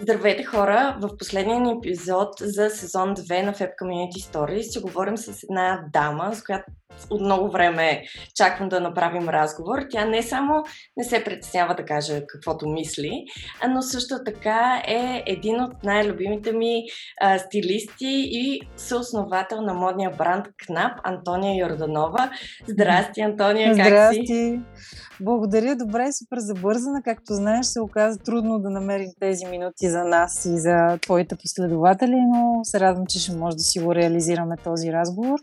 Здравейте хора! В последния ни епизод за сезон 2 на Fab Community Stories ще говорим с една дама, с която от много време чакам да направим разговор. Тя не само не се притеснява да каже каквото мисли, но също така е един от най-любимите ми а, стилисти и съосновател на модния бранд КНАП Антония Йорданова. Здрасти, Антония, как Здрасти. си? Благодаря, добре, супер забързана. Както знаеш, се оказа трудно да намерим тези минути за нас и за твоите последователи, но се радвам, че ще може да си го реализираме този разговор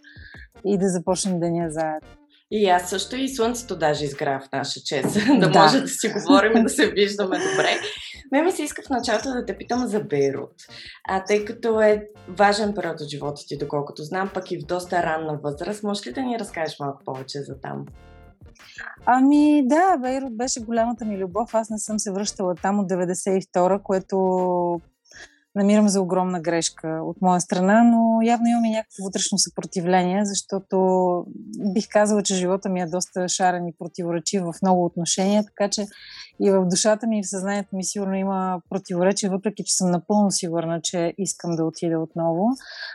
и да започнем деня заедно. И аз също и слънцето даже изгря в наша чест, да, да може да си говорим и да се виждаме добре. Ме ми се иска в началото да те питам за Бейрут, а тъй като е важен период от живота ти, доколкото знам, пък и в доста ранна възраст, може ли да ни разкажеш малко повече за там? Ами да, Бейрут беше голямата ми любов. Аз не съм се връщала там от 92-а, което намирам за огромна грешка от моя страна, но явно имам и някакво вътрешно съпротивление, защото бих казала, че живота ми е доста шарен и противоречив в много отношения, така че и в душата ми и в съзнанието ми сигурно има противоречие, въпреки че съм напълно сигурна, че искам да отида отново.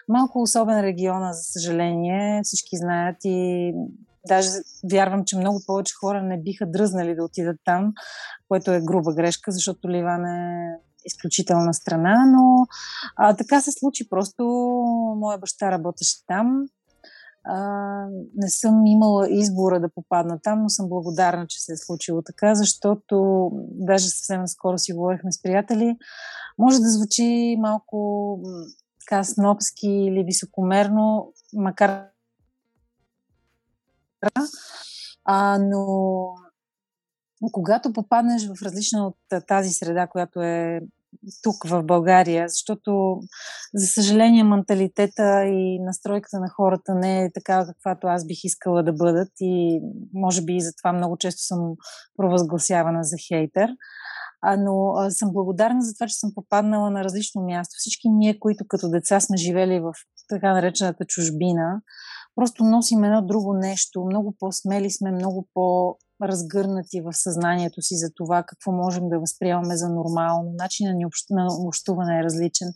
Малко особен региона, за съжаление, всички знаят и даже вярвам, че много повече хора не биха дръзнали да отидат там, което е груба грешка, защото Ливан е изключителна страна, но а, така се случи. Просто моя баща работеше там. А, не съм имала избора да попадна там, но съм благодарна, че се е случило така, защото даже съвсем скоро си говорихме с приятели. Може да звучи малко така снопски или високомерно, макар а, но когато попаднеш в различна от тази среда, която е тук в България, защото, за съжаление, менталитета и настройката на хората не е такава, каквато аз бих искала да бъдат и може би и затова много често съм провъзгласявана за хейтер. А, но а, съм благодарна за това, че съм попаднала на различно място. Всички ние, които като деца сме живели в така наречената чужбина, просто носим едно друго нещо. Много по-смели сме, много по- разгърнати в съзнанието си за това какво можем да възприемаме за нормално. Начинът на общуване е различен.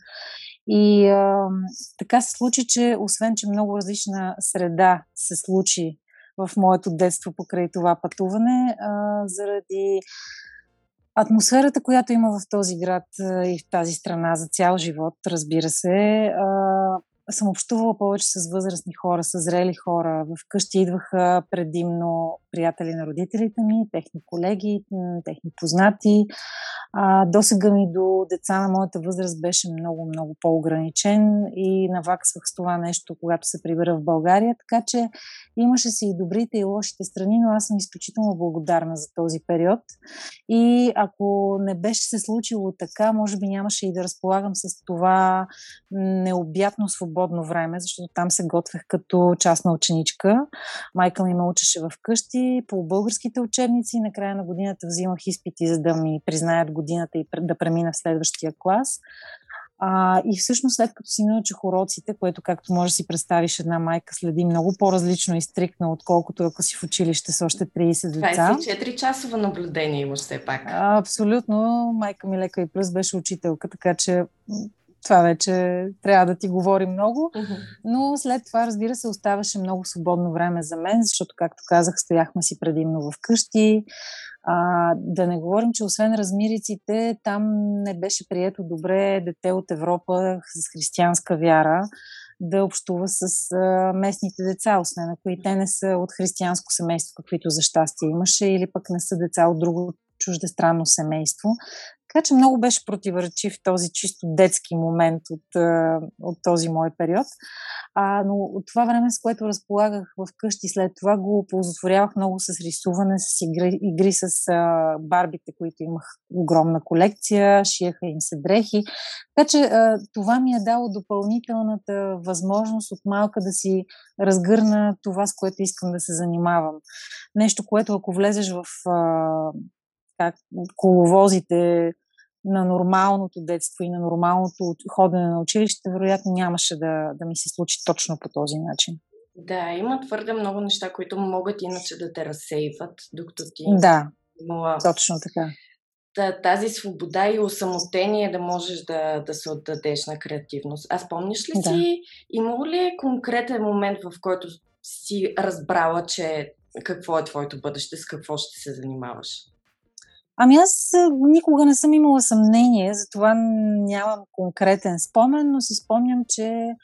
И а, така се случи, че освен, че много различна среда се случи в моето детство покрай това пътуване, а, заради атмосферата, която има в този град и в тази страна за цял живот, разбира се, а, съм общувала повече с възрастни хора, с зрели хора. Вкъщи идваха предимно приятели на родителите ми, техни колеги, техни познати. А, досега ми до деца на моята възраст беше много, много по-ограничен и наваксвах с това нещо, когато се прибера в България. Така че имаше си и добрите и лошите страни, но аз съм изключително благодарна за този период. И ако не беше се случило така, може би нямаше и да разполагам с това необятно свободно време, защото там се готвех като частна ученичка. Майка ми ме учеше в къщи по българските учебници. Накрая на годината взимах изпити, за да ми признаят годината и да премина в следващия клас. А, и всъщност след като си научих уроците, което както може да си представиш една майка следи много по-различно и стрикна, отколкото ако си в училище с още 30 деца. 24 часова наблюдение имаш все пак. А, абсолютно. Майка ми лека и плюс беше учителка, така че това вече трябва да ти говори много. Uh-huh. Но след това, разбира се, оставаше много свободно време за мен, защото, както казах, стояхме си предимно в къщи. А, да не говорим, че освен размириците, там не беше прието добре дете от Европа с християнска вяра да общува с а, местните деца, освен ако и те не са от християнско семейство, каквито за щастие имаше, или пък не са деца от друго чуждестранно семейство. Така че много беше противоречив този чисто детски момент от, от този мой период. А, но от това време, с което разполагах в къщи, след това го оползотворявах много с рисуване, с игри, игри с а, барбите, които имах огромна колекция, шиеха им се дрехи. Така че а, това ми е дало допълнителната възможност от малка да си разгърна това, с което искам да се занимавам. Нещо, което ако влезеш в а, как, коловозите на нормалното детство и на нормалното ходене на училище, вероятно нямаше да, да ми се случи точно по този начин. Да, има твърде много неща, които могат иначе да те разсейват, докато ти. Да, точно така тази свобода и осамотение да можеш да, да се отдадеш на креативност. А спомняш ли да. си, имало ли е конкретен момент, в който си разбрала, че какво е твоето бъдеще, с какво ще се занимаваш? Ами аз никога не съм имала съмнение, затова нямам конкретен спомен, но си спомням, че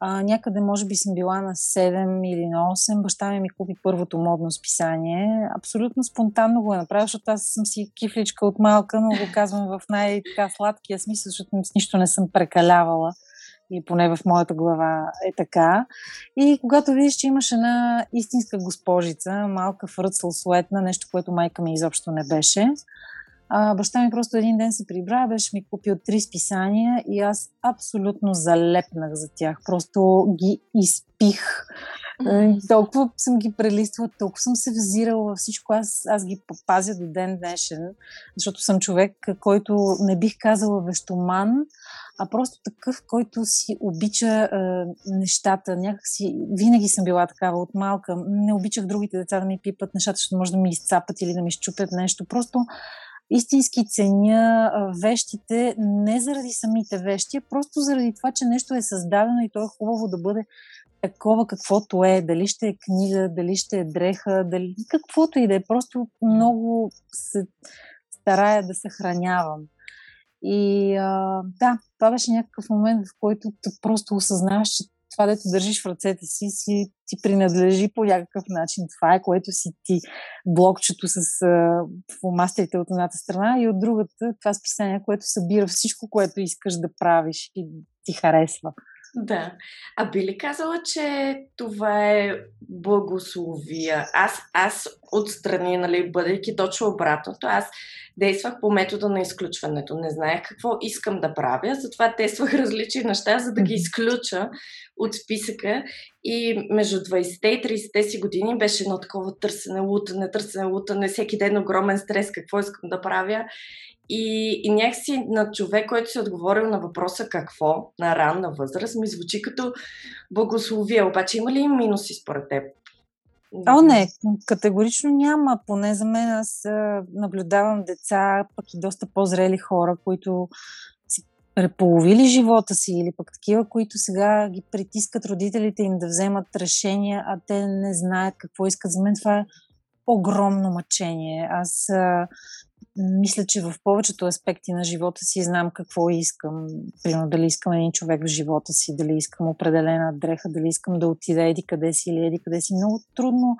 а, някъде може би съм била на 7 или на 8. Баща ми ми купи първото модно списание. Абсолютно спонтанно го е направил, защото аз съм си кифличка от малка, но го казвам в най-сладкия смисъл, защото с нищо не съм прекалявала и поне в моята глава е така. И когато видиш, че имаш една истинска госпожица, малка фръцъл суетна, нещо, което майка ми изобщо не беше, а, баща ми просто един ден се прибра, беше ми купил три списания и аз абсолютно залепнах за тях. Просто ги изпих. Mm-hmm. Толкова съм ги прелиствала, толкова съм се взирала във всичко. Аз, аз ги пазя до ден днешен, защото съм човек, който не бих казала вещоман, а просто такъв, който си обича е, нещата. Някакси, винаги съм била такава от малка. Не обичах другите деца да ми пипат нещата, защото може да ми изцапат или да ми щупят нещо. Просто истински ценя вещите не заради самите вещи, а просто заради това, че нещо е създадено и то е хубаво да бъде такова каквото е. Дали ще е книга, дали ще е дреха, дали каквото и да е. Просто много се старая да съхранявам. И а, да, това беше някакъв момент, в който просто осъзнаваш, че това, дето държиш в ръцете си, си ти принадлежи по някакъв начин. Това е, което си ти блокчето с фломастерите от едната страна и от другата това списание, което събира всичко, което искаш да правиш и ти харесва. Да. А би ли казала, че това е благословия? Аз, аз отстрани, нали, бъдейки точно обратното, аз действах по метода на изключването. Не знаех какво искам да правя, затова тествах различни неща, за да ги изключа от списъка. И между 20-те и 30-те си години беше едно такова търсене, лутане, търсене, лутане, всеки ден огромен стрес, какво искам да правя. И, и някакси на човек, който си е отговорил на въпроса какво на ранна възраст, ми звучи като благословие. Обаче има ли минуси според теб? О, не, категорично няма. Поне за мен аз наблюдавам деца, пък и доста по-зрели хора, които си преполовили живота си или пък такива, които сега ги притискат родителите им да вземат решения, а те не знаят какво искат. За мен това е огромно мъчение. Аз мисля, че в повечето аспекти на живота си знам какво искам. Примерно дали искам един човек в живота си, дали искам определена дреха, дали искам да отида еди къде си или еди къде си. Много трудно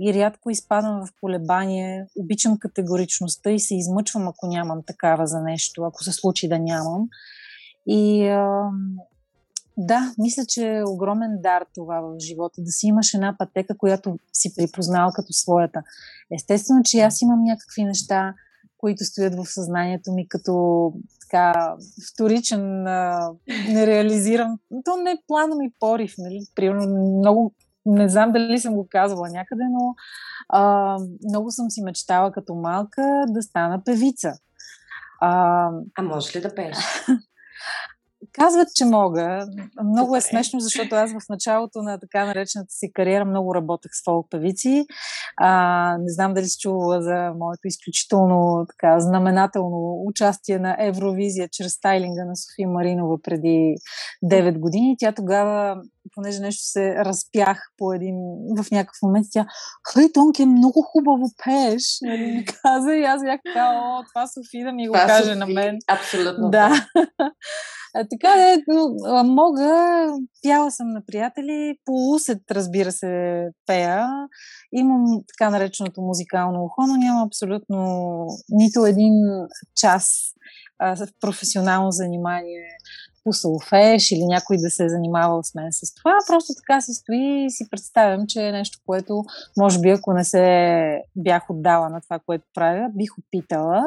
и рядко изпадам в колебание. Обичам категоричността и се измъчвам, ако нямам такава за нещо, ако се случи да нямам. И а, да, мисля, че е огромен дар това в живота, да си имаш една пътека, която си припознал като своята. Естествено, че аз имам някакви неща, които стоят в съзнанието ми като така вторичен, а, нереализиран. То не е плана ми порив, нали? Примерно много, не знам дали съм го казвала някъде, но а, много съм си мечтала като малка да стана певица. А, а можеш ли да пееш? Казват, че мога. Много е смешно, защото аз в началото на така наречената си кариера много работех с фолк певици. А, не знам дали си чувала за моето изключително така знаменателно участие на Евровизия чрез стайлинга на София Маринова преди 9 години. Тя тогава, понеже нещо се разпях по един, в някакъв момент, тя, хай, Тонки, много хубаво пееш, нали ми каза и аз бях така, о, това Софи да ми го това каже Софи, на мен. Абсолютно. Да. Така е, но мога, пяла съм на приятели, по усет, разбира се, пея. Имам така нареченото музикално ухо, но нямам абсолютно нито един час а, професионално занимание по солфеш или някой да се е занимавал с мен с това. Просто така се стои и си представям, че е нещо, което може би ако не се бях отдала на това, което правя, бих опитала.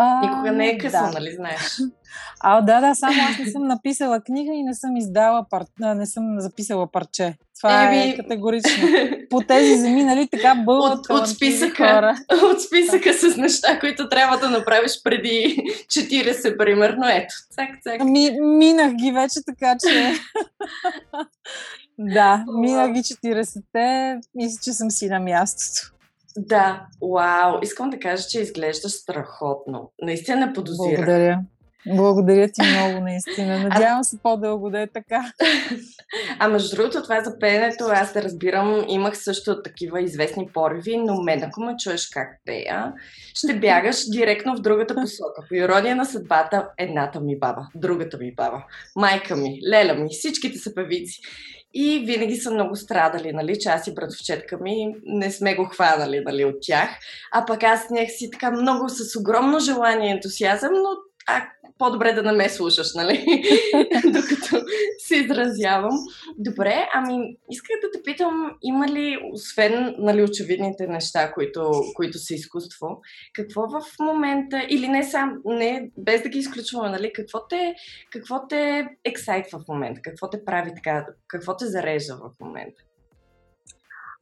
А, Никога не е късно, да. нали знаеш? А, да, да, само аз не съм написала книга и не съм издала пар... не съм записала парче. Това Еби... е категорично. По тези земи, нали, така бълват от, от списъка, хора. От списъка с неща, които трябва да направиш преди 40, примерно. Ето, цак, цак. Ми, минах ги вече, така че... да, минах ги 40-те. Мисля, че съм си на мястото. Да, вау! Искам да кажа, че изглеждаш страхотно. Наистина подозирах. Благодаря. Благодаря ти много, наистина. Надявам се по-дълго да е така. А между другото, това за пеенето, аз да разбирам, имах също такива известни пориви, но мен, ако ме чуеш как пея, ще бягаш директно в другата посока. По ирония на съдбата, едната ми баба, другата ми баба, майка ми, леля ми, всичките са певици. И винаги са много страдали, нали, че аз и братовчетка ми не сме го хванали, нали, от тях. А пък аз си така много с огромно желание и ентусиазъм, но а, по-добре да не ме слушаш, нали? Докато се изразявам. Добре, ами исках да те питам, има ли, освен нали, очевидните неща, които, които са изкуство, какво в момента, или не сам, не, без да ги изключваме, нали, какво те, какво те ексайтва в момента, какво те прави така, какво те зарежда в момента?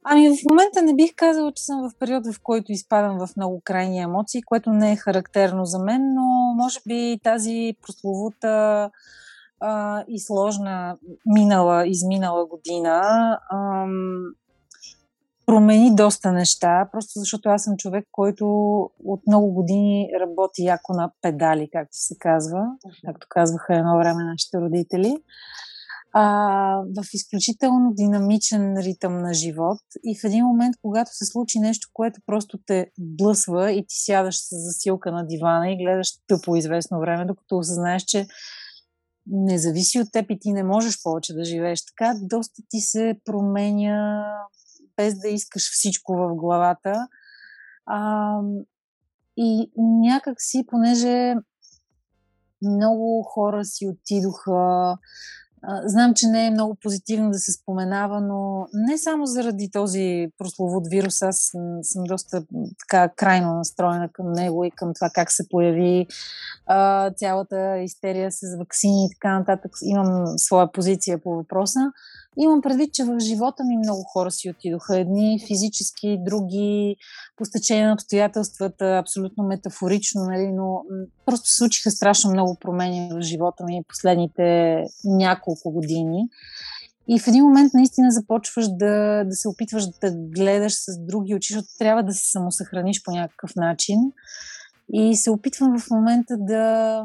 Ами в момента не бих казала, че съм в период, в който изпадам в много крайни емоции, което не е характерно за мен, но може би тази прословута а, и сложна минала, изминала година ам, промени доста неща, просто защото аз съм човек, който от много години работи яко на педали, както се казва, както казваха едно време нашите родители а, в изключително динамичен ритъм на живот и в един момент, когато се случи нещо, което просто те блъсва и ти сядаш с засилка на дивана и гледаш тъпо известно време, докато осъзнаеш, че не зависи от теб и ти не можеш повече да живееш така, доста ти се променя без да искаш всичко в главата. А, и някак си, понеже много хора си отидоха, Знам, че не е много позитивно да се споменава, но не само заради този прословут вирус, аз съм доста така крайно настроена към него и към това как се появи а, цялата истерия с вакцини и така нататък. Имам своя позиция по въпроса. Имам предвид, че в живота ми много хора си отидоха. Едни физически, други по стечение на обстоятелствата, абсолютно метафорично, нали, но просто случиха страшно много промени в живота ми последните няколко години. И в един момент наистина започваш да, да се опитваш да гледаш с други очи, защото трябва да се самосъхраниш по някакъв начин. И се опитвам в момента да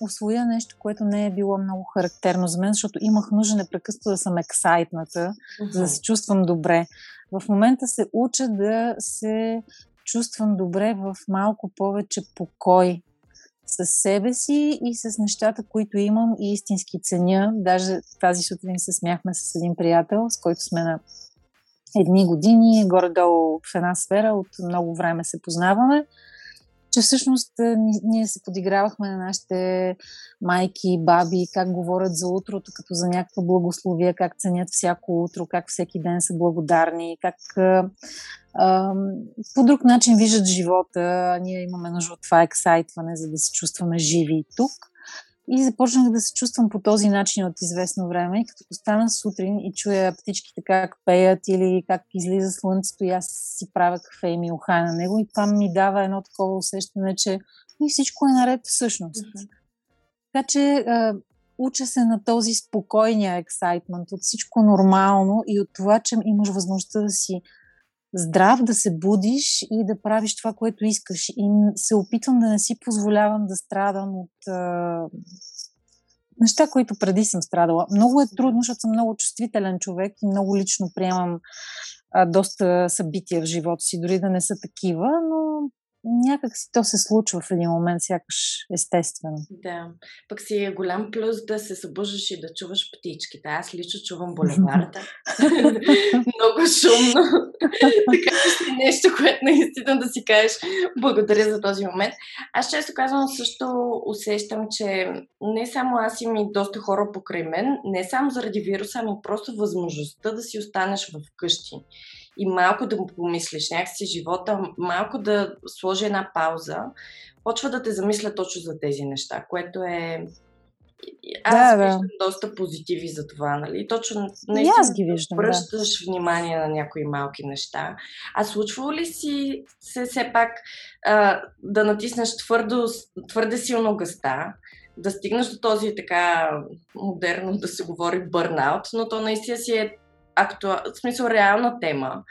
освоя нещо, което не е било много характерно за мен, защото имах нужда непрекъснато да съм ексайтната, uh-huh. за да се чувствам добре. В момента се уча да се чувствам добре в малко повече покой с себе си и с нещата, които имам и истински ценя. Даже тази сутрин се смяхме с един приятел, с който сме на едни години, горе-долу в една сфера, от много време се познаваме че всъщност ние се подигравахме на нашите майки баби, как говорят за утрото като за някаква благословия, как ценят всяко утро, как всеки ден са благодарни, как а, по друг начин виждат живота. Ние имаме нужда от това ексайтване, за да се чувстваме живи и тук. И започнах да се чувствам по този начин от известно време. И като стана сутрин и чуя птичките как пеят или как излиза слънцето и аз си правя кафе и ми ухая на него. И това ми дава едно такова усещане, че и всичко е наред всъщност. Mm-hmm. Така че а, уча се на този спокойния ексайтмент от всичко нормално и от това, че имаш възможността да си здрав, да се будиш и да правиш това, което искаш. И се опитвам да не си позволявам да страдам от а, неща, които преди съм страдала. Много е трудно, защото съм много чувствителен човек и много лично приемам а, доста събития в живота си, дори да не са такива, но някак си то се случва в един момент, сякаш естествено. Да. Пък си е голям плюс да се събуждаш и да чуваш птичките. Аз лично чувам булеварда. Много шумно. така че нещо, което наистина да си кажеш благодаря за този момент. Аз често казвам също усещам, че не само аз имам и доста хора покрай мен, не само заради вируса, ами просто възможността да си останеш в къщи и малко да му помислиш някакси живота, малко да сложи една пауза, почва да те замисля точно за тези неща, което е аз да, виждам да. доста позитиви за това, нали? Точно наистина аз ги виждам, обръщаш да. внимание на някои малки неща. А случва ли си се все пак а, да натиснеш твърдо, твърде силно гъста, да стигнеш до този така модерно да се говори бърнаут, но то наистина си е актуал, в смисъл реална тема.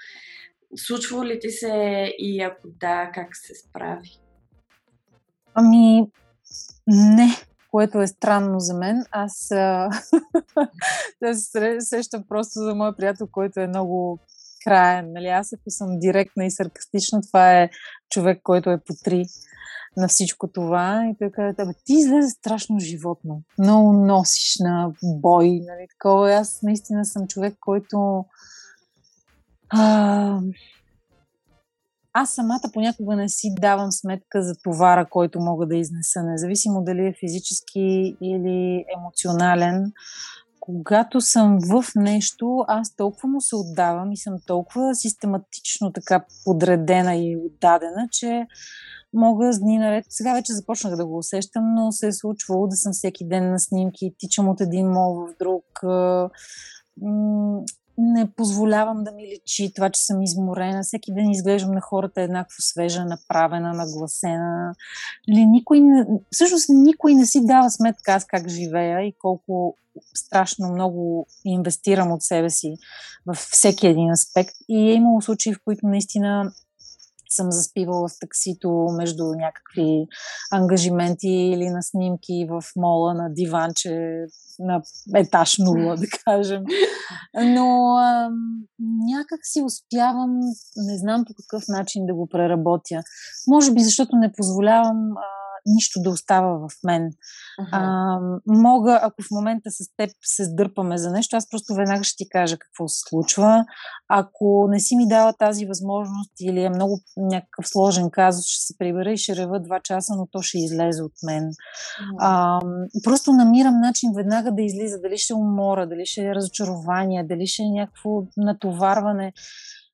случва ли ти се и ако да, как се справи? Ами, не, което е странно за мен. Аз да се сещам просто за моя приятел, който е много краен. Нали? Аз ако съм директна и саркастична, това е човек, който е по три на всичко това. И той казва, абе, ти излезе страшно животно. Много носиш на бой. Нали? Такова. Аз наистина съм човек, който а, аз самата понякога не си давам сметка за товара, който мога да изнеса, независимо дали е физически или емоционален. Когато съм в нещо, аз толкова му се отдавам и съм толкова систематично така подредена и отдадена, че мога с дни наред. Сега вече започнах да го усещам, но се е случвало да съм всеки ден на снимки, тичам от един мол в друг не позволявам да ми личи това, че съм изморена. Всеки ден изглеждам на хората еднакво свежа, направена, нагласена. Ли, никой не, всъщност никой не си дава сметка аз как живея и колко страшно много инвестирам от себе си във всеки един аспект. И е имало случаи, в които наистина съм заспивала в таксито между някакви ангажименти или на снимки в мола на диванче на етаж нула, да кажем. Но а, някак си успявам, не знам по какъв начин да го преработя. Може би защото не позволявам а, нищо да остава в мен. Uh-huh. А, мога, ако в момента с теб се сдърпаме за нещо, аз просто веднага ще ти кажа какво се случва. Ако не си ми дава тази възможност или е много някакъв сложен казус, ще се прибера и ще рева два часа, но то ще излезе от мен. Uh-huh. А, просто намирам начин веднага да излиза. Дали ще умора, дали ще е разочарование, дали ще е някакво натоварване.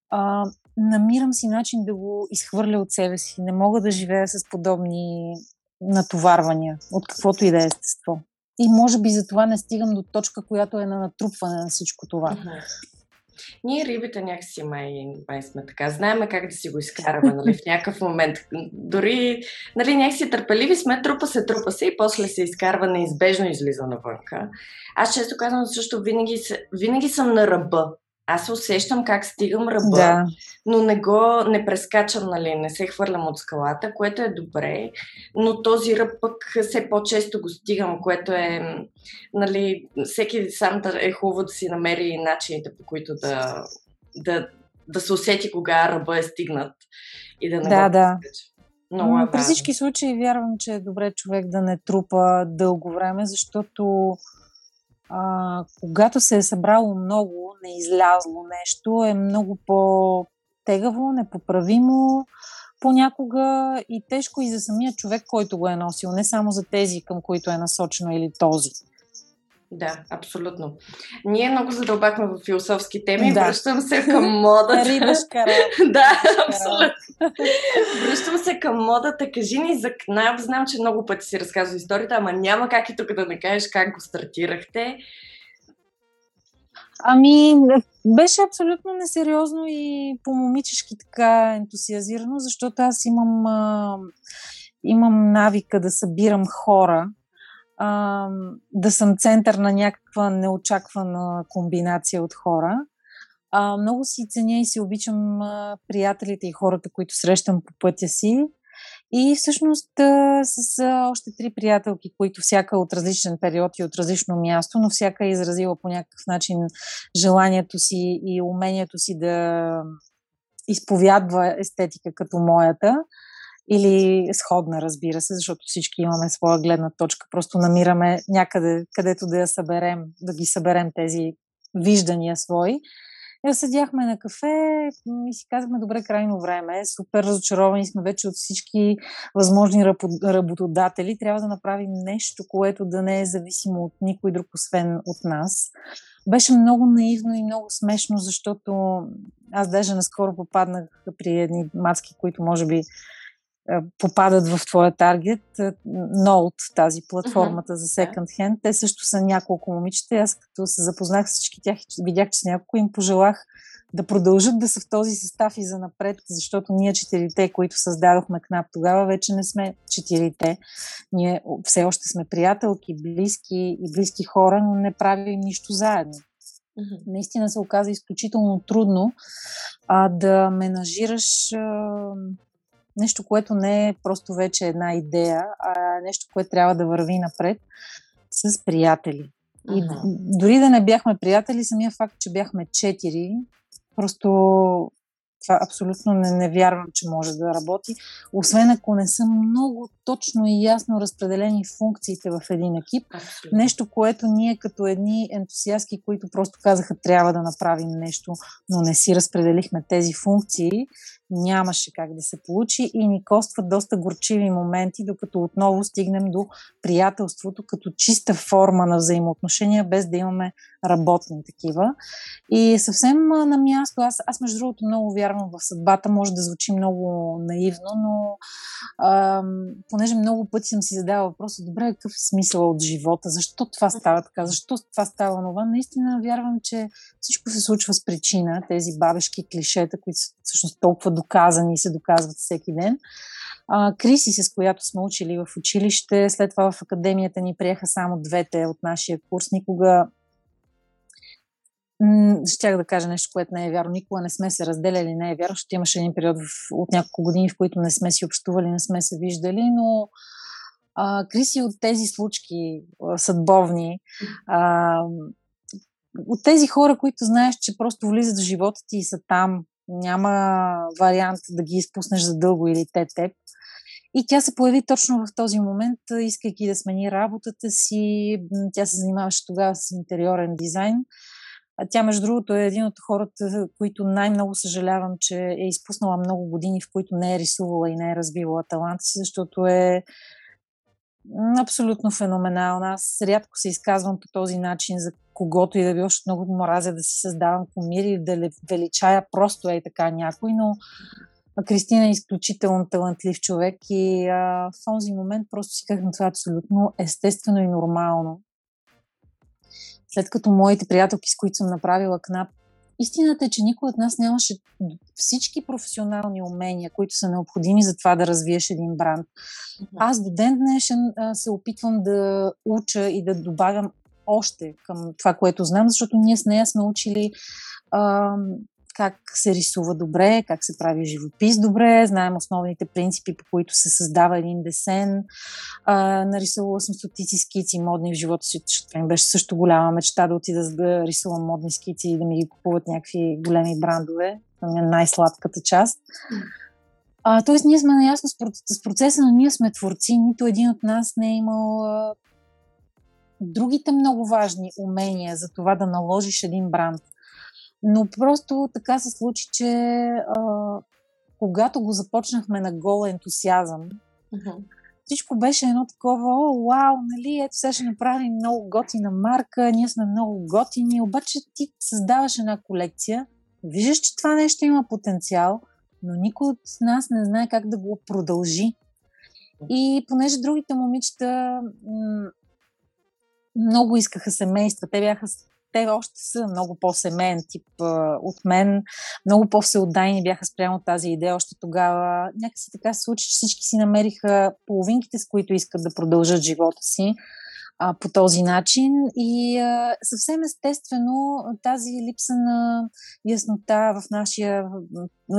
А, намирам си начин да го изхвърля от себе си. Не мога да живея с подобни натоварвания, от каквото и да е естество. И може би за това не стигам до точка, която е на натрупване на всичко това. Ние рибите някакси май, май сме така. Знаеме как да си го изкараме, нали, в някакъв момент. Дори, нали, някакси търпеливи сме, трупа се, трупа се и после се изкарва неизбежно излиза навънка. Аз често казвам също, винаги, винаги съм на ръба аз се усещам как стигам ръба, да. но не го не прескачам, нали, не се хвърлям от скалата, което е добре, но този ръб пък все по-често го стигам, което е, нали, всеки сам да е хубаво да си намери начините, по които да, да, да се усети кога ръба е стигнат и да не да, го да. Много е При всички случаи вярвам, че е добре човек да не трупа дълго време, защото а, когато се е събрало много, не излязло нещо, е много по-тегаво, непоправимо понякога и тежко и за самия човек, който го е носил, не само за тези, към които е насочено или този. Да, абсолютно. Ние много задълбахме в философски теми. Да. Връщам се към модата. Рибешка Да, абсолютно. Връщам се към модата. Кажи ни за КНАП. Знам, че много пъти си разказва историята, ама няма как и тук да не кажеш как го стартирахте. Ами, беше абсолютно несериозно и по-момичешки така ентусиазирано, защото аз имам, а, имам навика да събирам хора а, да съм център на някаква неочаквана комбинация от хора. А, много си ценя и си обичам а, приятелите и хората, които срещам по пътя си. И всъщност а, с а, още три приятелки, които всяка от различен период и от различно място, но всяка е изразила по някакъв начин желанието си и умението си да изповядва естетика като моята или сходна, разбира се, защото всички имаме своя гледна точка. Просто намираме някъде, където да я съберем, да ги съберем тези виждания свои. И седяхме на кафе и си казахме, добре, крайно време, супер разочаровани сме вече от всички възможни работодатели. Трябва да направим нещо, което да не е зависимо от никой друг, освен от нас. Беше много наивно и много смешно, защото аз даже наскоро попаднах при едни мацки, които може би попадат в твоя таргет. Note, тази платформата uh-huh. за Second Hand, те също са няколко момичета. Аз като се запознах с всички тях, видях, че с няколко им пожелах да продължат да са в този състав и за напред, защото ние четирите, които създадохме КНАП тогава, вече не сме четирите. Ние все още сме приятелки, близки и близки хора, но не правим нищо заедно. Mm-hmm. Наистина се оказа изключително трудно а, да менажираш а, нещо, което не е просто вече една идея, а нещо, което трябва да върви напред с приятели. И uh-huh. дори да не бяхме приятели, самия факт, че бяхме четири, просто това абсолютно не, не вярвам, че може да работи, освен ако не са много точно и ясно разпределени функциите в един екип. Абсолютно. Нещо, което ние като едни ентусиастки, които просто казаха трябва да направим нещо, но не си разпределихме тези функции, нямаше как да се получи и ни костват доста горчиви моменти, докато отново стигнем до приятелството като чиста форма на взаимоотношения, без да имаме работни такива. И съвсем на място, аз, аз между другото много вярвам в съдбата, може да звучи много наивно, но ам, понеже много пъти съм си задавала въпроса, добре, какъв е смисъл от живота, защо това става така, защо това става това, наистина вярвам, че всичко се случва с причина, тези бабешки клишета, които са всъщност толкова доказани и се доказват всеки ден. А, Криси, с която сме учили в училище, след това в академията ни приеха само двете от нашия курс. Никога щях да кажа нещо, което не е вярно. Никога не сме се разделяли, не е вярно, защото имаше един период от няколко години, в които не сме си общували, не сме се виждали, но а, Криси от тези случки а, съдбовни, а, от тези хора, които знаеш, че просто влизат в живота ти и са там, няма вариант да ги изпуснеш за дълго или те теб. И тя се появи точно в този момент, искайки да смени работата си. Тя се занимаваше тогава с интериорен дизайн. Тя, между другото, е един от хората, които най-много съжалявам, че е изпуснала много години, в които не е рисувала и не е развивала таланта си, защото е абсолютно феноменална. Аз рядко се изказвам по този начин за когото и да било, защото много мразя да си създавам комири да величая просто е така някой, но Кристина е изключително талантлив човек и а, в този момент просто си казвам това е абсолютно естествено и нормално. След като моите приятелки, с които съм направила КНАП, истината е, че никой от нас нямаше всички професионални умения, които са необходими за това да развиеш един бранд. Аз до ден днешен а, се опитвам да уча и да добавям още към това, което знам, защото ние с нея сме учили а, как се рисува добре, как се прави живопис добре, знаем основните принципи, по които се създава един десен. А, нарисувала съм стотици скици модни в живота си, защото ми беше също голяма мечта да отида да рисувам модни скици и да ми ги купуват някакви големи брандове. Това е най-сладката част. А, тоест, ние сме наясно с процеса, но ние сме творци. Нито един от нас не е имал другите много важни умения за това да наложиш един бранд. Но просто така се случи, че а, когато го започнахме на гол ентусиазъм, uh-huh. всичко беше едно такова, о, вау, нали, ето сега ще направим много готина марка, ние сме много готини, обаче ти създаваш една колекция, виждаш, че това нещо има потенциал, но никой от нас не знае как да го продължи. И понеже другите момичета м- много искаха семейства, те бяха те още са много по-семейен тип а, от мен, много по-всеотдайни бяха спрямо тази идея още тогава. Някакси така се случи, че всички си намериха половинките, с които искат да продължат живота си а, по този начин. И а, съвсем естествено тази липса на яснота в нашия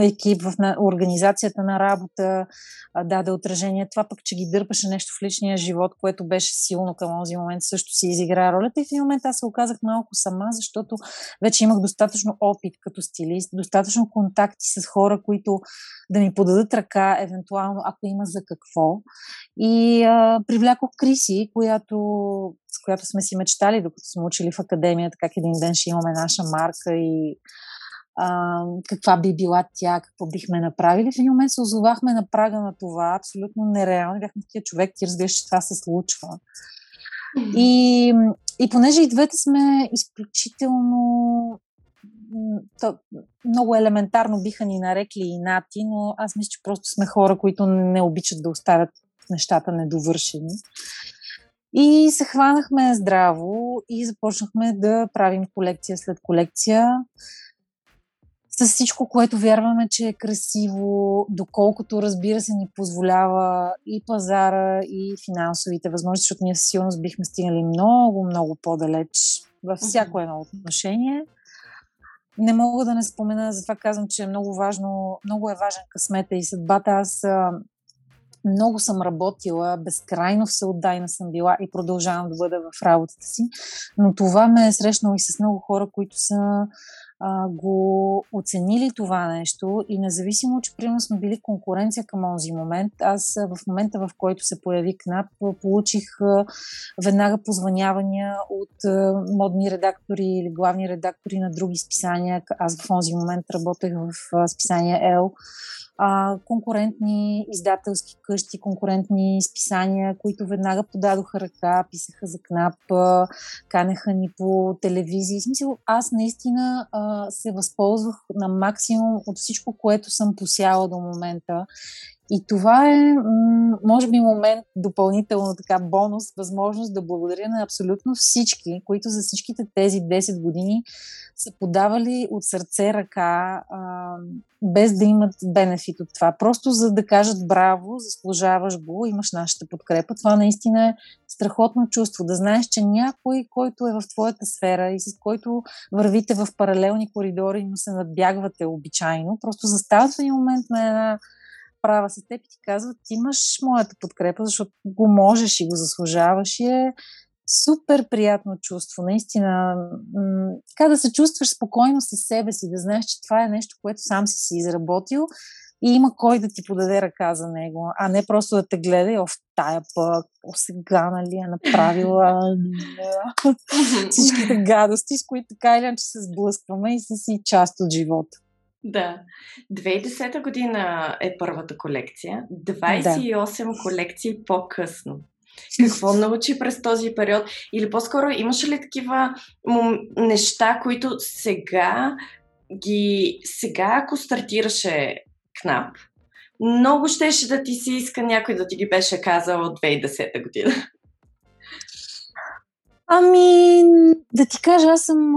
екип, в организацията на работа даде отражение. Това пък, че ги дърпаше нещо в личния живот, което беше силно към този момент, също си изигра ролята. И в един момент аз се оказах малко сама, защото вече имах достатъчно опит като стилист, достатъчно контакти с хора, които да ми подадат ръка, евентуално, ако има за какво. И а, привлякох Криси, която, с която сме си мечтали, докато сме учили в академията, как един ден ще имаме наша марка и а, каква би била тя, какво бихме направили. В един момент се озовахме на прага на това, абсолютно нереално. Бяхме такива човек, ти разбираш, че това се случва. И, и понеже и двете сме изключително то, много елементарно биха ни нарекли и нати, но аз мисля, че просто сме хора, които не обичат да оставят нещата недовършени. И се хванахме здраво и започнахме да правим колекция след колекция с всичко, което вярваме, че е красиво, доколкото, разбира се, ни позволява и пазара, и финансовите възможности, защото ние със сигурност бихме стигнали много, много по-далеч във всяко едно отношение. Не мога да не спомена, затова казвам, че е много важно, много е важен късмета и съдбата. Аз много съм работила, безкрайно всеотдайна съм била и продължавам да бъда в работата си, но това ме е срещнало и с много хора, които са а, го оценили това нещо и независимо, че примерно сме били конкуренция към този момент, аз в момента, в който се появи КНАП, получих а, веднага позванявания от а, модни редактори или главни редактори на други списания. Аз в този момент работех в а, списание L а, конкурентни издателски къщи, конкурентни списания, които веднага подадоха ръка, писаха за КНАП, канеха ни по телевизии. В смисъл, аз наистина а, се възползвах на максимум от всичко, което съм посяла до момента. И това е, може би, момент допълнително така бонус, възможност да благодаря на абсолютно всички, които за всичките тези 10 години са подавали от сърце ръка, без да имат бенефит от това. Просто за да кажат браво, заслужаваш го, имаш нашата подкрепа. Това наистина е страхотно чувство. Да знаеш, че някой, който е в твоята сфера и с който вървите в паралелни коридори, но се надбягвате обичайно, просто застават в един момент на една права с теб и ти казват, ти имаш моята подкрепа, защото го можеш и го заслужаваш и е супер приятно чувство. Наистина, м- така да се чувстваш спокойно със себе си, да знаеш, че това е нещо, което сам си си изработил и има кой да ти подаде ръка за него, а не просто да те гледа и в тая пък, о сега, нали, е направила всичките гадости, с които така или иначе се сблъскваме и са си част от живота. Да. 2010 година е първата колекция. 28 да. колекции по-късно. Какво научи през този период? Или по-скоро имаше ли такива неща, които сега ги... Сега, ако стартираше КНАП, много щеше да ти си иска някой да ти ги беше казал от 2010 година. Ами, да ти кажа, аз съм,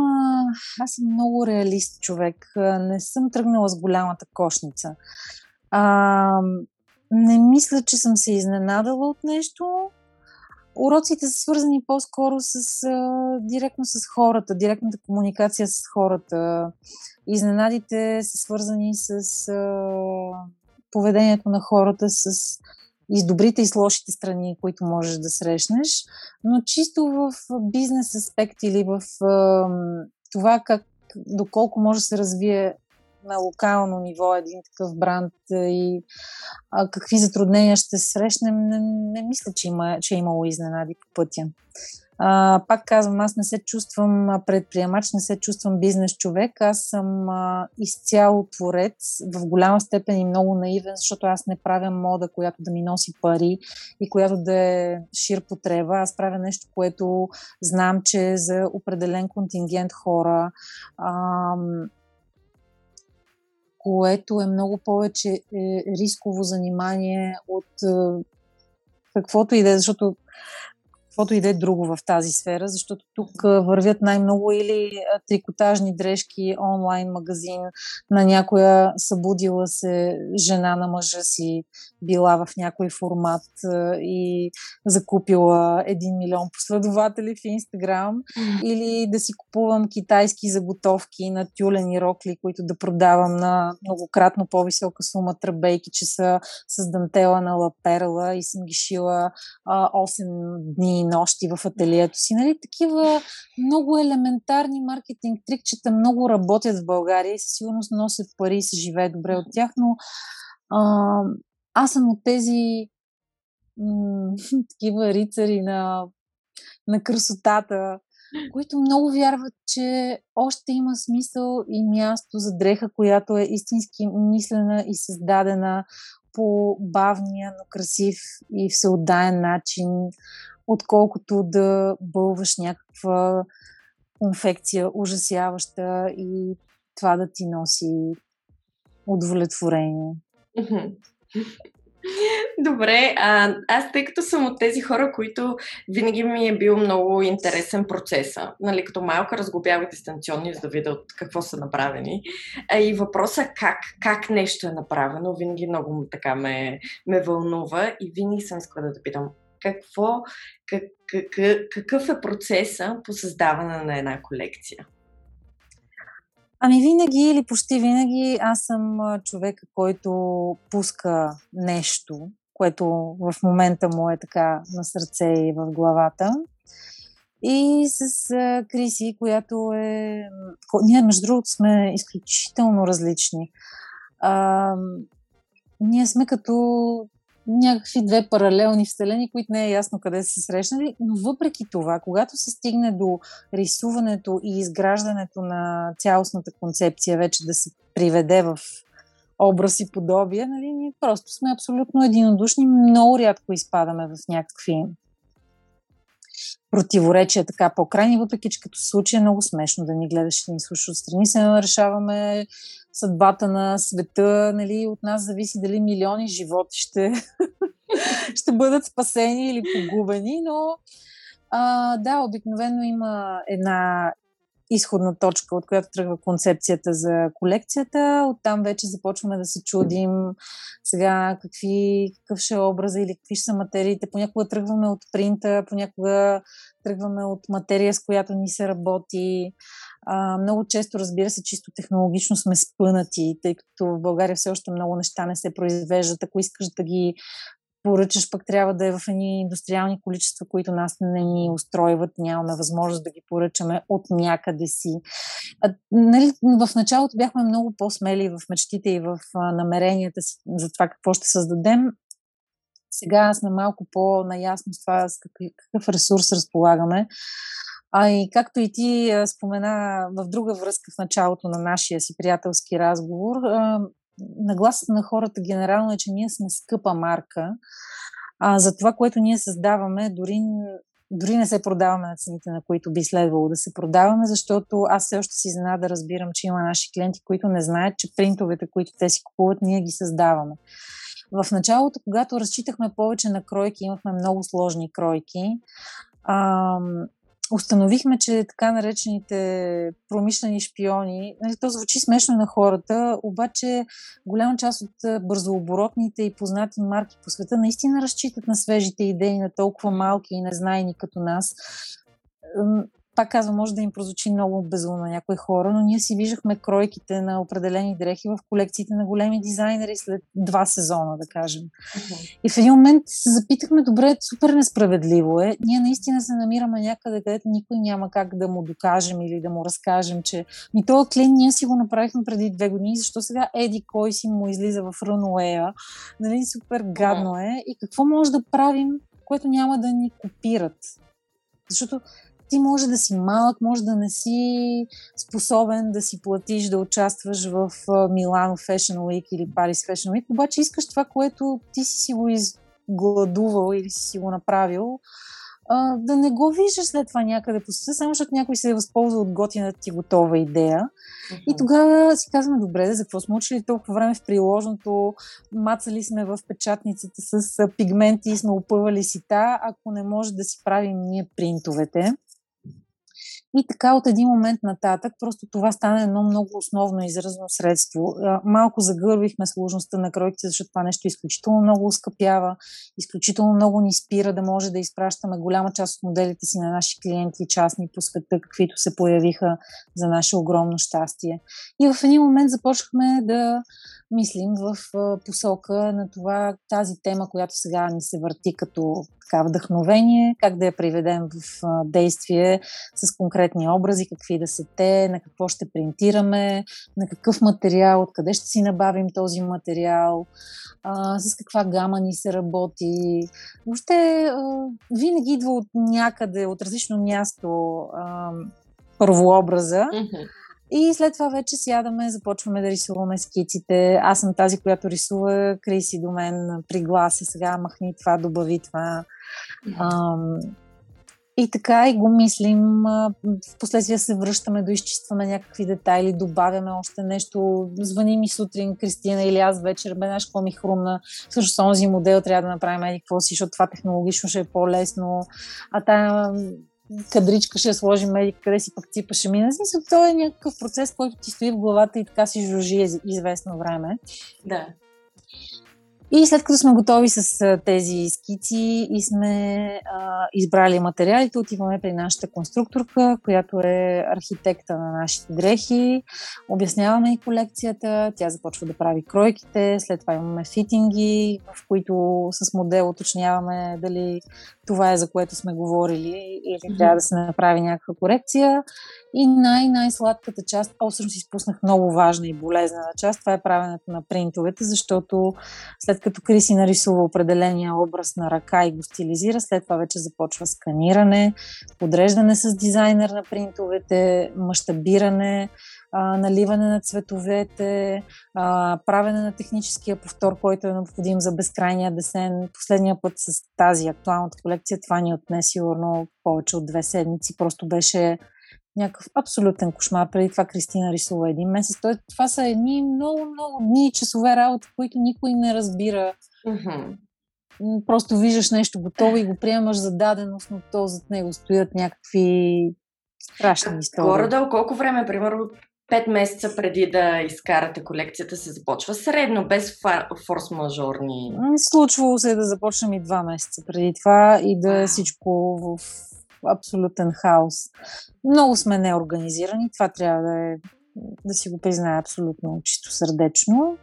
аз съм много реалист човек. Не съм тръгнала с голямата кошница. А, не мисля, че съм се изненадала от нещо. Уроците са свързани по-скоро с, а, директно с хората, директната комуникация с хората. Изненадите са свързани с а, поведението на хората, с и с добрите и с лошите страни, които можеш да срещнеш, но чисто в бизнес аспект или в това как, доколко може да се развие на локално ниво един такъв бранд и а, какви затруднения ще срещнем, не, не мисля, че, има, че е имало изненади по пътя. А, пак казвам, аз не се чувствам предприемач, не се чувствам бизнес човек. Аз съм а, изцяло творец, в голяма степен и много наивен, защото аз не правя мода, която да ми носи пари и която да е шир потреба. Аз правя нещо, което знам, че е за определен контингент хора. А, което е много повече е рисково занимание от каквото и да е, защото каквото и да е друго в тази сфера, защото тук вървят най-много или трикотажни дрежки, онлайн магазин. На някоя събудила се жена на мъжа си, била в някой формат и закупила 1 милион последователи в Инстаграм, или да си купувам китайски заготовки на тюлени рокли, които да продавам на многократно по-висока сума тръбейки, че са с дантела на лаперла и съм ги шила а, 8 дни и нощи в ателието си. Нали? Такива много елементарни маркетинг трикчета много работят в България и със сигурност носят пари и се живее добре от тях, но а, аз съм от тези м- такива рицари на, на красотата, които много вярват, че още има смисъл и място за дреха, която е истински мислена и създадена по бавния, но красив и всеотдаен начин, отколкото да бълваш някаква конфекция ужасяваща и това да ти носи удовлетворение. Добре, а, аз тъй като съм от тези хора, които винаги ми е бил много интересен процеса, нали, като малка разглобявах дистанционни, за да видя от какво са направени. А и въпроса как, как нещо е направено, винаги много така ме, ме вълнува и винаги съм искала да те питам какво, как, как, какъв е процеса по създаване на една колекция? Ами винаги или почти винаги аз съм човека, който пуска нещо, което в момента му е така на сърце и в главата. И с Криси, която е... Ние, между другото, сме изключително различни. А, ние сме като някакви две паралелни вселени, които не е ясно къде са се срещнали, но въпреки това, когато се стигне до рисуването и изграждането на цялостната концепция, вече да се приведе в образ и подобие, нали, ние просто сме абсолютно единодушни, много рядко изпадаме в някакви противоречия така по-крайни, въпреки че като случай е много смешно да ни гледаш и ни слушаш отстрани. Се решаваме съдбата на света, нали, от нас зависи дали милиони животи ще, ще бъдат спасени или погубени, но а, да, обикновено има една изходна точка, от която тръгва концепцията за колекцията. Оттам вече започваме да се чудим сега какви, какъв ще е образа или какви ще са материите. Понякога тръгваме от принта, понякога тръгваме от материя, с която ни се работи. А, много често, разбира се, чисто технологично сме спънати, тъй като в България все още много неща не се произвеждат. Ако искаш да ги поръчаш, пък трябва да е в едни индустриални количества, които нас не ни устройват, нямаме възможност да ги поръчаме от някъде си. А, нали, в началото бяхме много по-смели в мечтите и в а, намеренията си за това какво ще създадем. Сега сме малко по-наясно с това с какъв, какъв ресурс разполагаме. А и както и ти спомена в друга връзка в началото на нашия си приятелски разговор, нагласата на хората генерално е, че ние сме скъпа марка. А за това, което ние създаваме, дори, дори не се продаваме на цените, на които би следвало да се продаваме, защото аз все още си да разбирам, че има наши клиенти, които не знаят, че принтовете, които те си купуват, ние ги създаваме. В началото, когато разчитахме повече на кройки, имахме много сложни кройки установихме, че така наречените промишлени шпиони, нали, то звучи смешно на хората, обаче голяма част от бързооборотните и познати марки по света наистина разчитат на свежите идеи на толкова малки и незнайни като нас пак казвам, може да им прозвучи много безумно на някои хора, но ние си виждахме кройките на определени дрехи в колекциите на големи дизайнери след два сезона, да кажем. Okay. И в един момент се запитахме, добре, супер несправедливо е. Ние наистина се намираме някъде, където никой няма как да му докажем или да му разкажем, че ми този клин ние си го направихме преди две години, защо сега Еди кой си му излиза в Рунуея. Нали, супер гадно е. И какво може да правим, което няма да ни копират? Защото ти може да си малък, може да не си способен да си платиш да участваш в Милано Fashion Week или Парис Fashion Week, обаче искаш това, което ти си го изгладувал или си го направил, да не го виждаш след това някъде по света, само защото някой се е възползвал от готината ти готова идея. И тогава си казваме, добре, за какво сме учили толкова време в приложното, мацали сме в печатницата с пигменти и сме опъвали сита, ако не може да си правим ние принтовете. И така от един момент нататък просто това стана едно много основно изразно средство. Малко загърбихме сложността на кройките, защото това нещо изключително много ускъпява, изключително много ни спира да може да изпращаме голяма част от моделите си на наши клиенти частни по света, каквито се появиха за наше огромно щастие. И в един момент започнахме да мислим в посока на това, тази тема, която сега ни се върти като така вдъхновение, как да я приведем в действие с конкретни образи, какви да са те, на какво ще принтираме, на какъв материал, откъде ще си набавим този материал, с каква гама ни се работи. Въобще винаги идва от някъде, от различно място първообраза. Mm-hmm. И след това вече сядаме, започваме да рисуваме скиците. Аз съм тази, която рисува, Криси до мен пригласи сега, махни това, добави това. Ам, и така и го мислим. В последствие се връщаме, доизчистваме някакви детайли, добавяме още нещо. Звъни ми сутрин Кристина или аз вечер, бе, знаеш какво ми хрумна. Също този модел трябва да направим еди какво си, защото това технологично ще е по-лесно. А тая кадричка ще сложим еди къде си пък ципа ще мине. Смисъл, то е някакъв процес, който ти стои в главата и така си жужи известно време. Да. И след като сме готови с тези скици и сме а, избрали материалите, отиваме при нашата конструкторка, която е архитекта на нашите дрехи. Обясняваме и колекцията, тя започва да прави кройките, след това имаме фитинги, в които с модел уточняваме дали това е за което сме говорили или mm-hmm. трябва да се направи някаква корекция. И най-най-сладката част, о, всъщност изпуснах много важна и болезнена част, това е правенето на принтовете, защото след като Криси нарисува определения образ на ръка и го стилизира, след това вече започва сканиране, подреждане с дизайнер на принтовете, мащабиране, наливане на цветовете, правене на техническия повтор, който е необходим за безкрайния десен. Последния път с тази актуалната колекция това ни отне сигурно повече от две седмици. Просто беше някакъв абсолютен кошмар. Преди това Кристина рисува един месец. Той, това са едни много, много дни и часове работа, които никой не разбира. Mm-hmm. Просто виждаш нещо готово и го приемаш за даденост, но то зад него стоят някакви страшни истории. Горе-долу колко време, примерно, 5 месеца преди да изкарате колекцията се започва средно, без форс-мажорни. Случвало се да започнем и 2 месеца преди това и да е всичко в абсолютен хаос. Много сме неорганизирани, това трябва да е да си го признае абсолютно чисто сърдечно,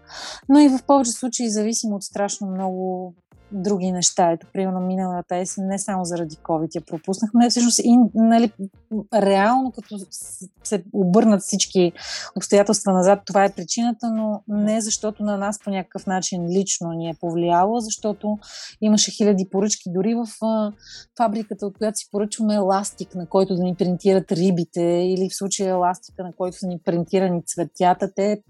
но и в повече случаи зависим от страшно много други неща. Ето, примерно, миналата есен, не само заради COVID я пропуснахме, всъщност и, нали, реално, като се обърнат всички обстоятелства назад, това е причината, но не защото на нас по някакъв начин лично ни е повлияло, защото имаше хиляди поръчки. Дори в а, фабриката, от която си поръчваме еластик, на който да ни принтират рибите, или в случая еластика, на който са ни принтирани цветята, те,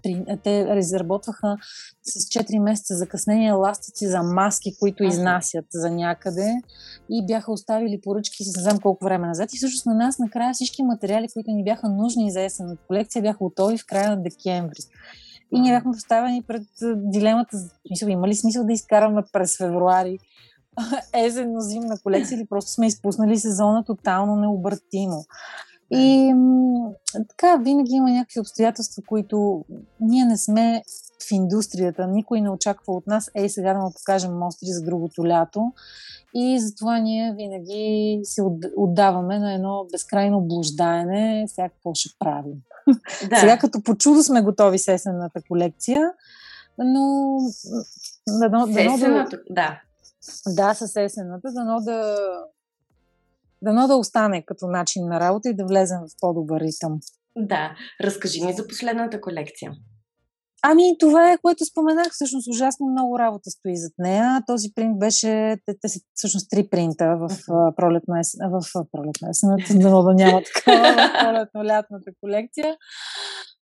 те разработваха с 4 месеца закъснение еластици за маски, които изнасят за някъде и бяха оставили поръчки не знам колко време назад. И всъщност на нас накрая всички материали, които ни бяха нужни за есенната колекция, бяха готови в края на декември. И ние бяхме поставени пред дилемата, мисъл, има ли смисъл да изкараме през февруари есенно-зимна колекция или просто сме изпуснали сезона тотално необратимо. И така, винаги има някакви обстоятелства, които ние не сме в индустрията. Никой не очаква от нас, ей сега да му покажем мостри за другото лято. И затова ние винаги се отдаваме на едно безкрайно блуждаене, сега какво ще правим. Да. Сега като по чудо сме готови с есенната колекция, но дано, дано да, да. Да, с есената, дано да дано да остане като начин на работа и да влезем в по-добър ритъм. Да, разкажи ми за последната колекция. Ами, това е, което споменах. Всъщност, ужасно много работа стои зад нея. Този принт беше, те, те са всъщност три принта в пролетна есен, в пролетна есената, дано да няма такава в пролетно-лятната колекция.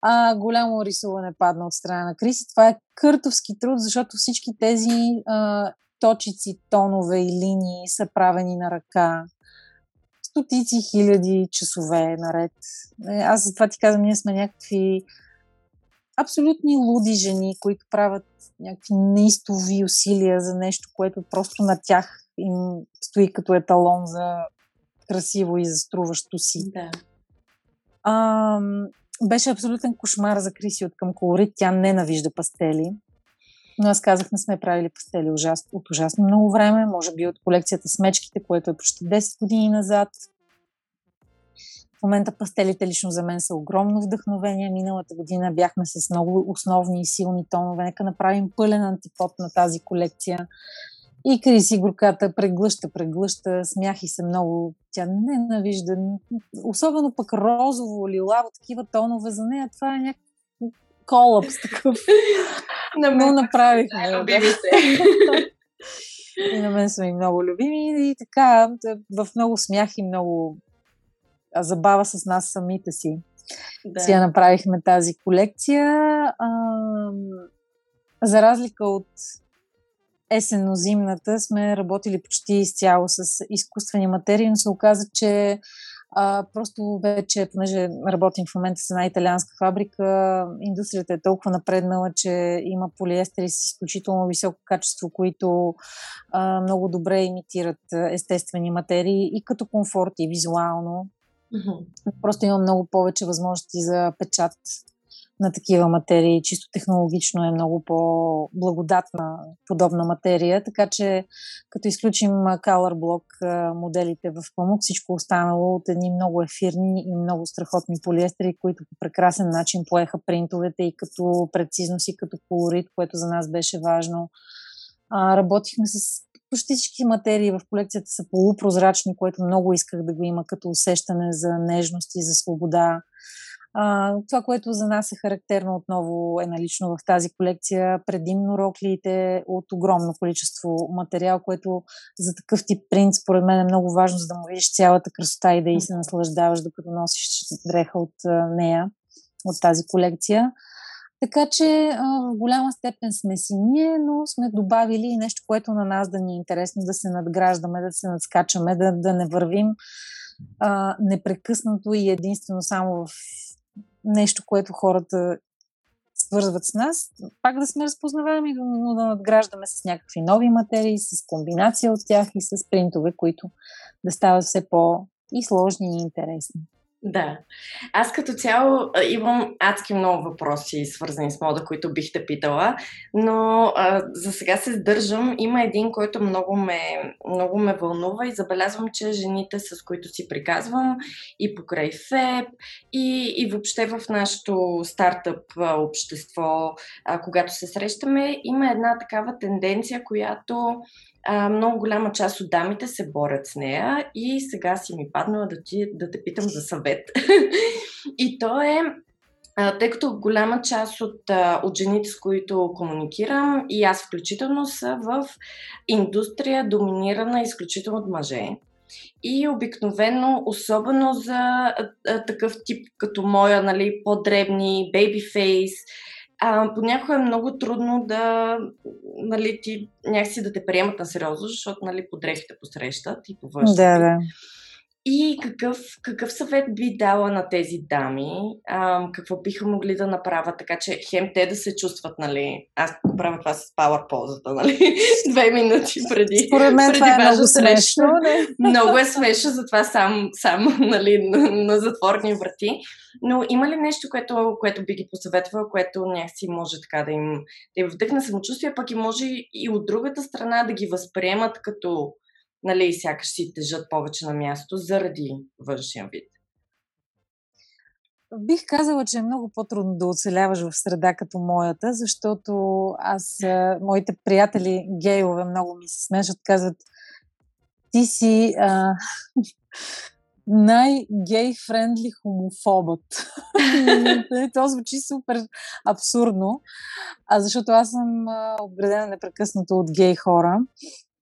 А, голямо рисуване падна от страна на Криси. Това е къртовски труд, защото всички тези а, точици, тонове и линии са правени на ръка стотици хиляди часове наред. Е, аз за това ти казвам, ние сме някакви абсолютни луди жени, които правят някакви неистови усилия за нещо, което просто на тях им стои като еталон за красиво и заструващо си. Да. А, беше абсолютен кошмар за Криси от към колорит. Тя ненавижда пастели. Но аз казах, не сме правили пастели ужас, от ужасно много време, може би от колекцията с мечките, което е почти 10 години назад. В момента пастелите лично за мен са огромно вдъхновение. Миналата година бяхме с много основни и силни тонове. Нека направим пълен антипод на тази колекция. И Криси горката преглъща, преглъща, смяхи се много. Тя ненавижда. Особено пък розово, лилаво, такива тонове за нея. Това е някакъв колапс такъв. На мен направихме. И на мен са ми много любими. И така, в много смях и много забава с нас самите си. Да. Си я направихме тази колекция. А, за разлика от есенно-зимната сме работили почти изцяло с изкуствени материи, но се оказа, че а, просто вече, понеже работим в момента с една италианска фабрика, индустрията е толкова напреднала, че има полиестери с изключително високо качество, които а, много добре имитират естествени материи и като комфорт и визуално. Mm-hmm. Просто има много повече възможности за печат на такива материи. Чисто технологично е много по-благодатна подобна материя, така че като изключим Color Block моделите в памук, всичко останало от едни много ефирни и много страхотни полиестери, които по прекрасен начин поеха принтовете и като прецизност и като колорит, което за нас беше важно. А, работихме с почти всички материи в колекцията са полупрозрачни, което много исках да го има като усещане за нежност и за свобода. А, това, което за нас е характерно отново е налично в тази колекция, предимно роклиите от огромно количество материал, което за такъв тип принт, според мен е много важно, за да му видиш цялата красота и да и се наслаждаваш, докато носиш дреха от нея, от тази колекция. Така че в голяма степен сме си ние, но сме добавили и нещо, което на нас да ни е интересно, да се надграждаме, да се надскачаме, да, да не вървим а, непрекъснато и единствено само в нещо, което хората свързват с нас, пак да сме разпознаваеми, но да надграждаме с някакви нови материи, с комбинация от тях и с принтове, които да стават все по-и сложни и интересни. Да. Аз като цяло имам адски много въпроси, свързани с мода, които бих те питала, но а, за сега се сдържам. Има един, който много ме, много ме вълнува и забелязвам, че жените, с които си приказвам и покрай ФЕБ, и, и въобще в нашето стартъп общество, а, когато се срещаме, има една такава тенденция, която а, много голяма част от дамите се борят с нея и сега си ми паднала да, ти, да те питам за съвет. и то е тъй като голяма част от, от жените, с които комуникирам, и аз включително, са в индустрия, доминирана изключително от мъже. И обикновено, особено за такъв тип като моя, нали, по-дребни, baby face, а, понякога е много трудно да, нали, ти някакси да те приемат на сериозно, защото, нали, подрехите посрещат и по Да, да. И какъв, какъв съвет би дала на тези дами? А, какво биха могли да направят, така че хем те да се чувстват, нали? Аз правя това с power позата, нали? Две минути преди. Според мен преди това е много смешно. Не? много е смешно, затова сам, сам нали, на, на затворни врати. Но има ли нещо, което, което би ги посъветвала, което някакси може така да им, да им вдъхне самочувствие, пък и може и от другата страна да ги възприемат като нали, сякаш си тежат повече на място заради външния вид? Бих казала, че е много по-трудно да оцеляваш в среда като моята, защото аз, моите приятели гейове много ми се смешат, казват, ти си а, най-гей-френдли хомофобът. То звучи супер абсурдно, а защото аз съм обградена непрекъснато от гей хора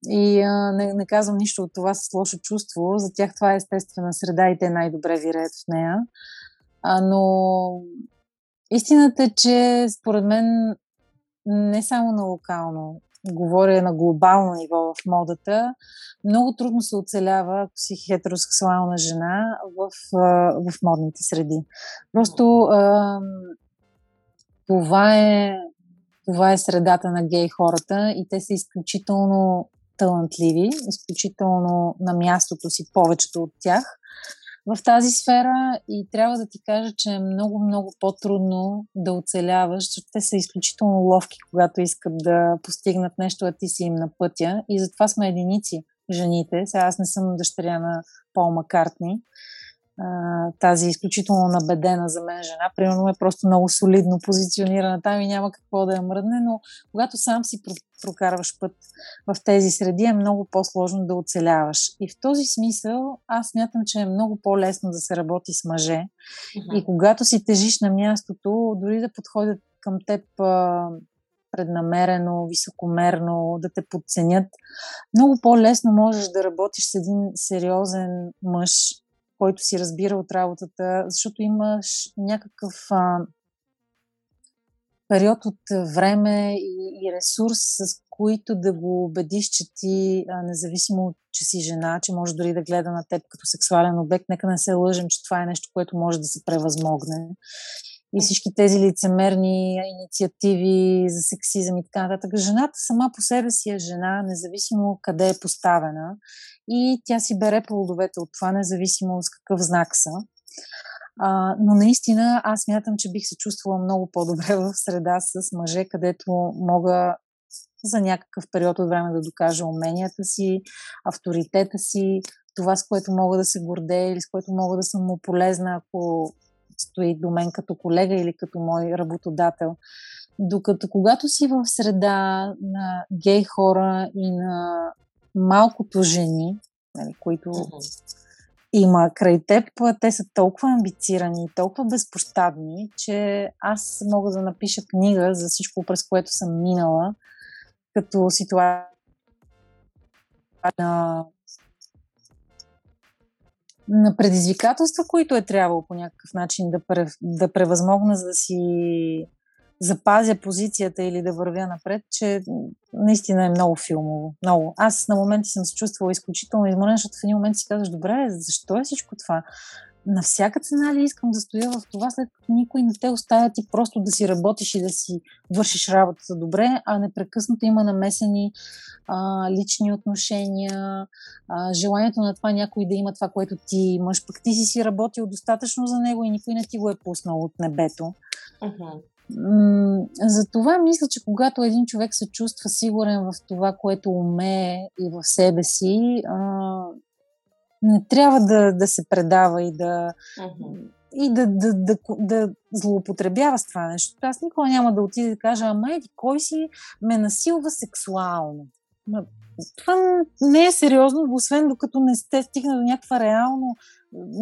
и а, не, не казвам нищо от това с лошо чувство. За тях това е естествена среда и те най-добре виреят в нея. А, но истината е, че според мен не само на локално, говоря на глобално ниво в модата, много трудно се оцелява, ако си хетеросексуална жена в, в модните среди. Просто а, това е това е средата на гей хората и те са изключително талантливи, изключително на мястото си повечето от тях. В тази сфера и трябва да ти кажа, че е много, много по-трудно да оцеляваш, защото те са изключително ловки, когато искат да постигнат нещо, а ти си им на пътя. И затова сме единици жените. Сега аз не съм дъщеря на Пол Маккартни, тази изключително набедена за мен жена. Примерно е просто много солидно позиционирана там и няма какво да я мръдне, но когато сам си прокарваш път в тези среди е много по-сложно да оцеляваш. И в този смисъл аз смятам, че е много по-лесно да се работи с мъже. Uh-huh. И когато си тежиш на мястото, дори да подходят към теб преднамерено, високомерно, да те подценят, много по-лесно можеш да работиш с един сериозен мъж, който си разбира от работата, защото имаш някакъв а, период от време и, и ресурс, с които да го убедиш, че ти, а, независимо от че си жена, че може дори да гледа на теб като сексуален обект, нека не се лъжим, че това е нещо, което може да се превъзмогне и всички тези лицемерни инициативи за сексизъм и така нататък. Жената сама по себе си е жена, независимо къде е поставена и тя си бере плодовете от това, независимо с какъв знак са. А, но наистина аз мятам, че бих се чувствала много по-добре в среда с мъже, където мога за някакъв период от време да докажа уменията си, авторитета си, това, с което мога да се гордея или с което мога да съм му полезна, ако стои до мен като колега или като мой работодател. Докато когато си в среда на гей хора и на малкото жени, нали, които има край теб, те са толкова амбицирани и толкова безпощадни, че аз мога да напиша книга за всичко, през което съм минала, като ситуация на, на предизвикателства, които е трябвало по някакъв начин да, пре, да превъзмогна, за да си запазя позицията или да вървя напред, че наистина е много филмово. Много. Аз на моменти съм се чувствала изключително изморена, защото в един момент си казваш, добре, защо е всичко това? На всяка цена ли искам да стоя в това, след като никой не те оставя ти просто да си работиш и да си вършиш работата добре, а непрекъснато има намесени а, лични отношения, а, желанието на това някой да има това, което ти имаш, пък ти си си работил достатъчно за него и никой не ти го е пуснал от небето. Uh-huh. Затова мисля, че когато един човек се чувства сигурен в това, което умее и в себе си, а, не трябва да, да се предава и да, uh-huh. и да, да, да, да злоупотребява с това нещо. Аз никога няма да отида да кажа, ама еди, кой си ме насилва сексуално. Това не е сериозно, освен докато не сте стигна до някаква реално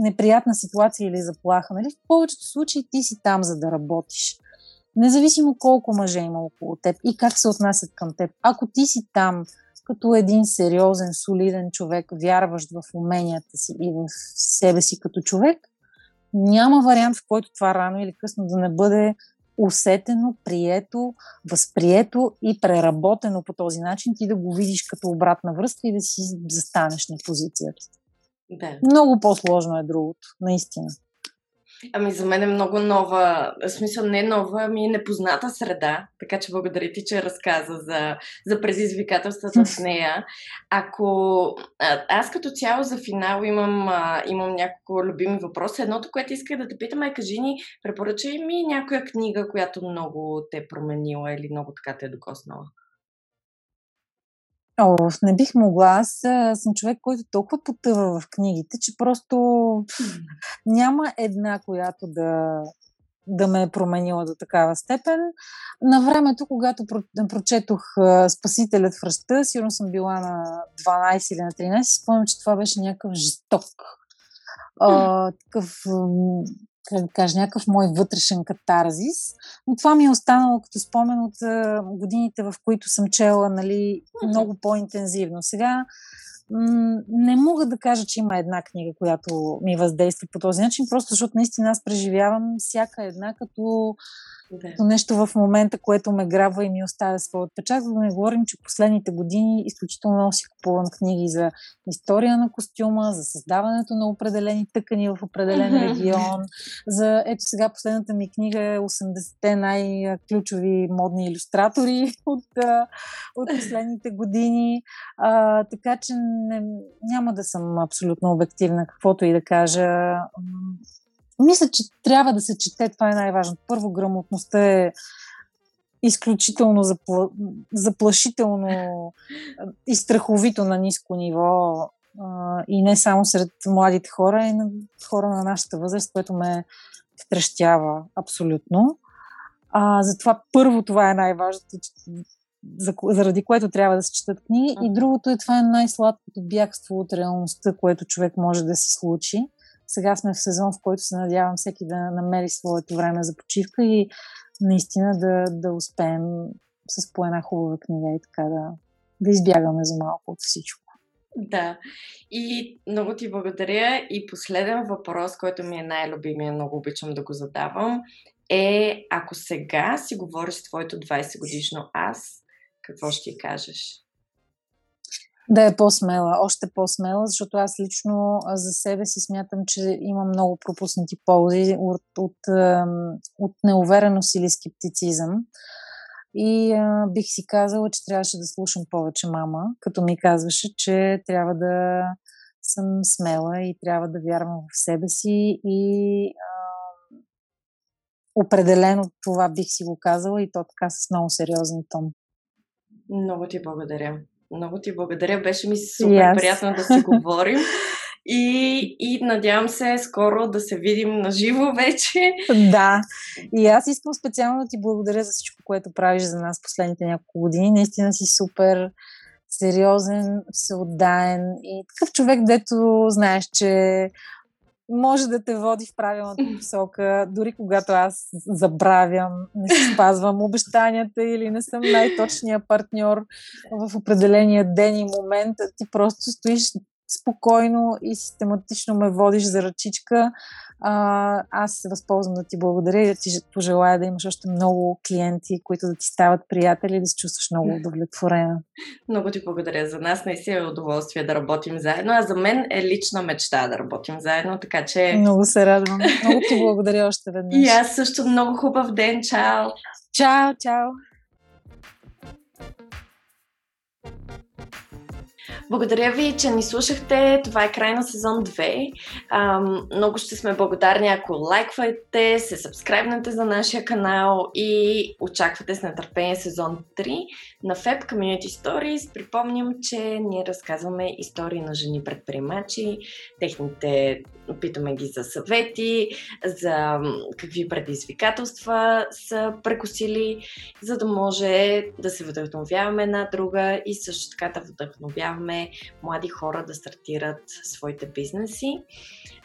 неприятна ситуация или заплаха. Нали? В повечето случаи ти си там, за да работиш. Независимо колко мъже има около теб и как се отнасят към теб. Ако ти си там като един сериозен, солиден човек, вярващ в уменията си и в себе си като човек, няма вариант, в който това рано или късно да не бъде усетено, прието, възприето и преработено по този начин, ти да го видиш като обратна връзка и да си застанеш на позицията. Да. Много по-сложно е другото, наистина. Ами за мен е много нова, в смисъл не нова, ами непозната среда, така че благодаря ти, че разказа за, за предизвикателствата в нея. Ако аз като цяло за финал имам, имам няколко любими въпроси. Едното, което исках да те питам е, кажи ни, препоръчай ми някоя книга, която много те е променила или много така те е докоснала. О, не бих могла. Аз съм човек, който толкова потъва в книгите, че просто няма една, която да, да ме е променила до такава степен. На времето, когато прочетох Спасителят в ръста, сигурно съм била на 12 или на 13, спомням, че това беше някакъв жесток, а, такъв как да кажа, някакъв мой вътрешен катарзис. Но това ми е останало като спомен от годините, в които съм чела нали, много по-интензивно. Сега м- не мога да кажа, че има една книга, която ми въздейства по този начин, просто защото наистина аз преживявам всяка една като да. нещо в момента, което ме грабва и ми оставя своя отпечатък. Да не говорим, че последните години изключително много си купувам книги за история на костюма, за създаването на определени тъкани в определен регион. За, ето сега последната ми книга е 80-те най-ключови модни иллюстратори от, от последните години. А, така че не, няма да съм абсолютно обективна, каквото и да кажа мисля, че трябва да се чете. Това е най-важно. Първо, грамотността е изключително запла... заплашително и страховито на ниско ниво. И не само сред младите хора, и на хора на нашата възраст, което ме втрещява абсолютно. А, затова първо това е най-важното, заради което трябва да се четат книги. И другото е това е най-сладкото бягство от реалността, което човек може да си случи. Сега сме в сезон, в който се надявам всеки да намери своето време за почивка и наистина да, да успеем с по една хубава книга и така да, да избягаме за малко от всичко. Да. И много ти благодаря. И последен въпрос, който ми е най-любимия, много обичам да го задавам, е ако сега си говориш с твоето 20 годишно аз, какво ще ти кажеш? Да е по-смела, още по-смела, защото аз лично за себе си смятам, че има много пропуснати ползи от, от, от неувереност или скептицизъм. И а, бих си казала, че трябваше да слушам повече мама, като ми казваше, че трябва да съм смела и трябва да вярвам в себе си и а, определено това бих си го казала и то така с много сериозен тон. Много ти благодаря. Много ти благодаря. Беше ми супер yes. приятно да си говорим. И, и надявам се скоро да се видим на живо вече. Да. И аз искам специално да ти благодаря за всичко, което правиш за нас последните няколко години. Наистина си супер сериозен, всеотдаен и такъв човек, дето знаеш, че може да те води в правилната посока, дори когато аз забравям, не си спазвам обещанията или не съм най-точният партньор в определения ден и момент, ти просто стоиш спокойно и систематично ме водиш за ръчичка. А, аз се възползвам да ти благодаря и да ти пожелая да имаш още много клиенти, които да ти стават приятели и да се чувстваш много удовлетворена. Много ти благодаря. За нас наистина е удоволствие да работим заедно, а за мен е лична мечта да работим заедно, така че... Много се радвам. Много ти благодаря още веднъж. И аз също много хубав ден. Чао! Чао, чао! Благодаря ви, че ни слушахте. Това е край на сезон 2. Ам, много ще сме благодарни, ако лайквате, се сабскрайбнете за нашия канал и очаквате с нетърпение сезон 3 на FEB Community Stories. Припомням, че ние разказваме истории на жени предприемачи, техните, питаме ги за съвети, за какви предизвикателства са прекусили, за да може да се вдъхновяваме една друга и също така да вдъхновяваме млади хора да стартират своите бизнеси.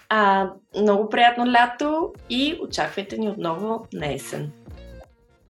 А, много приятно лято и очаквайте ни отново на есен.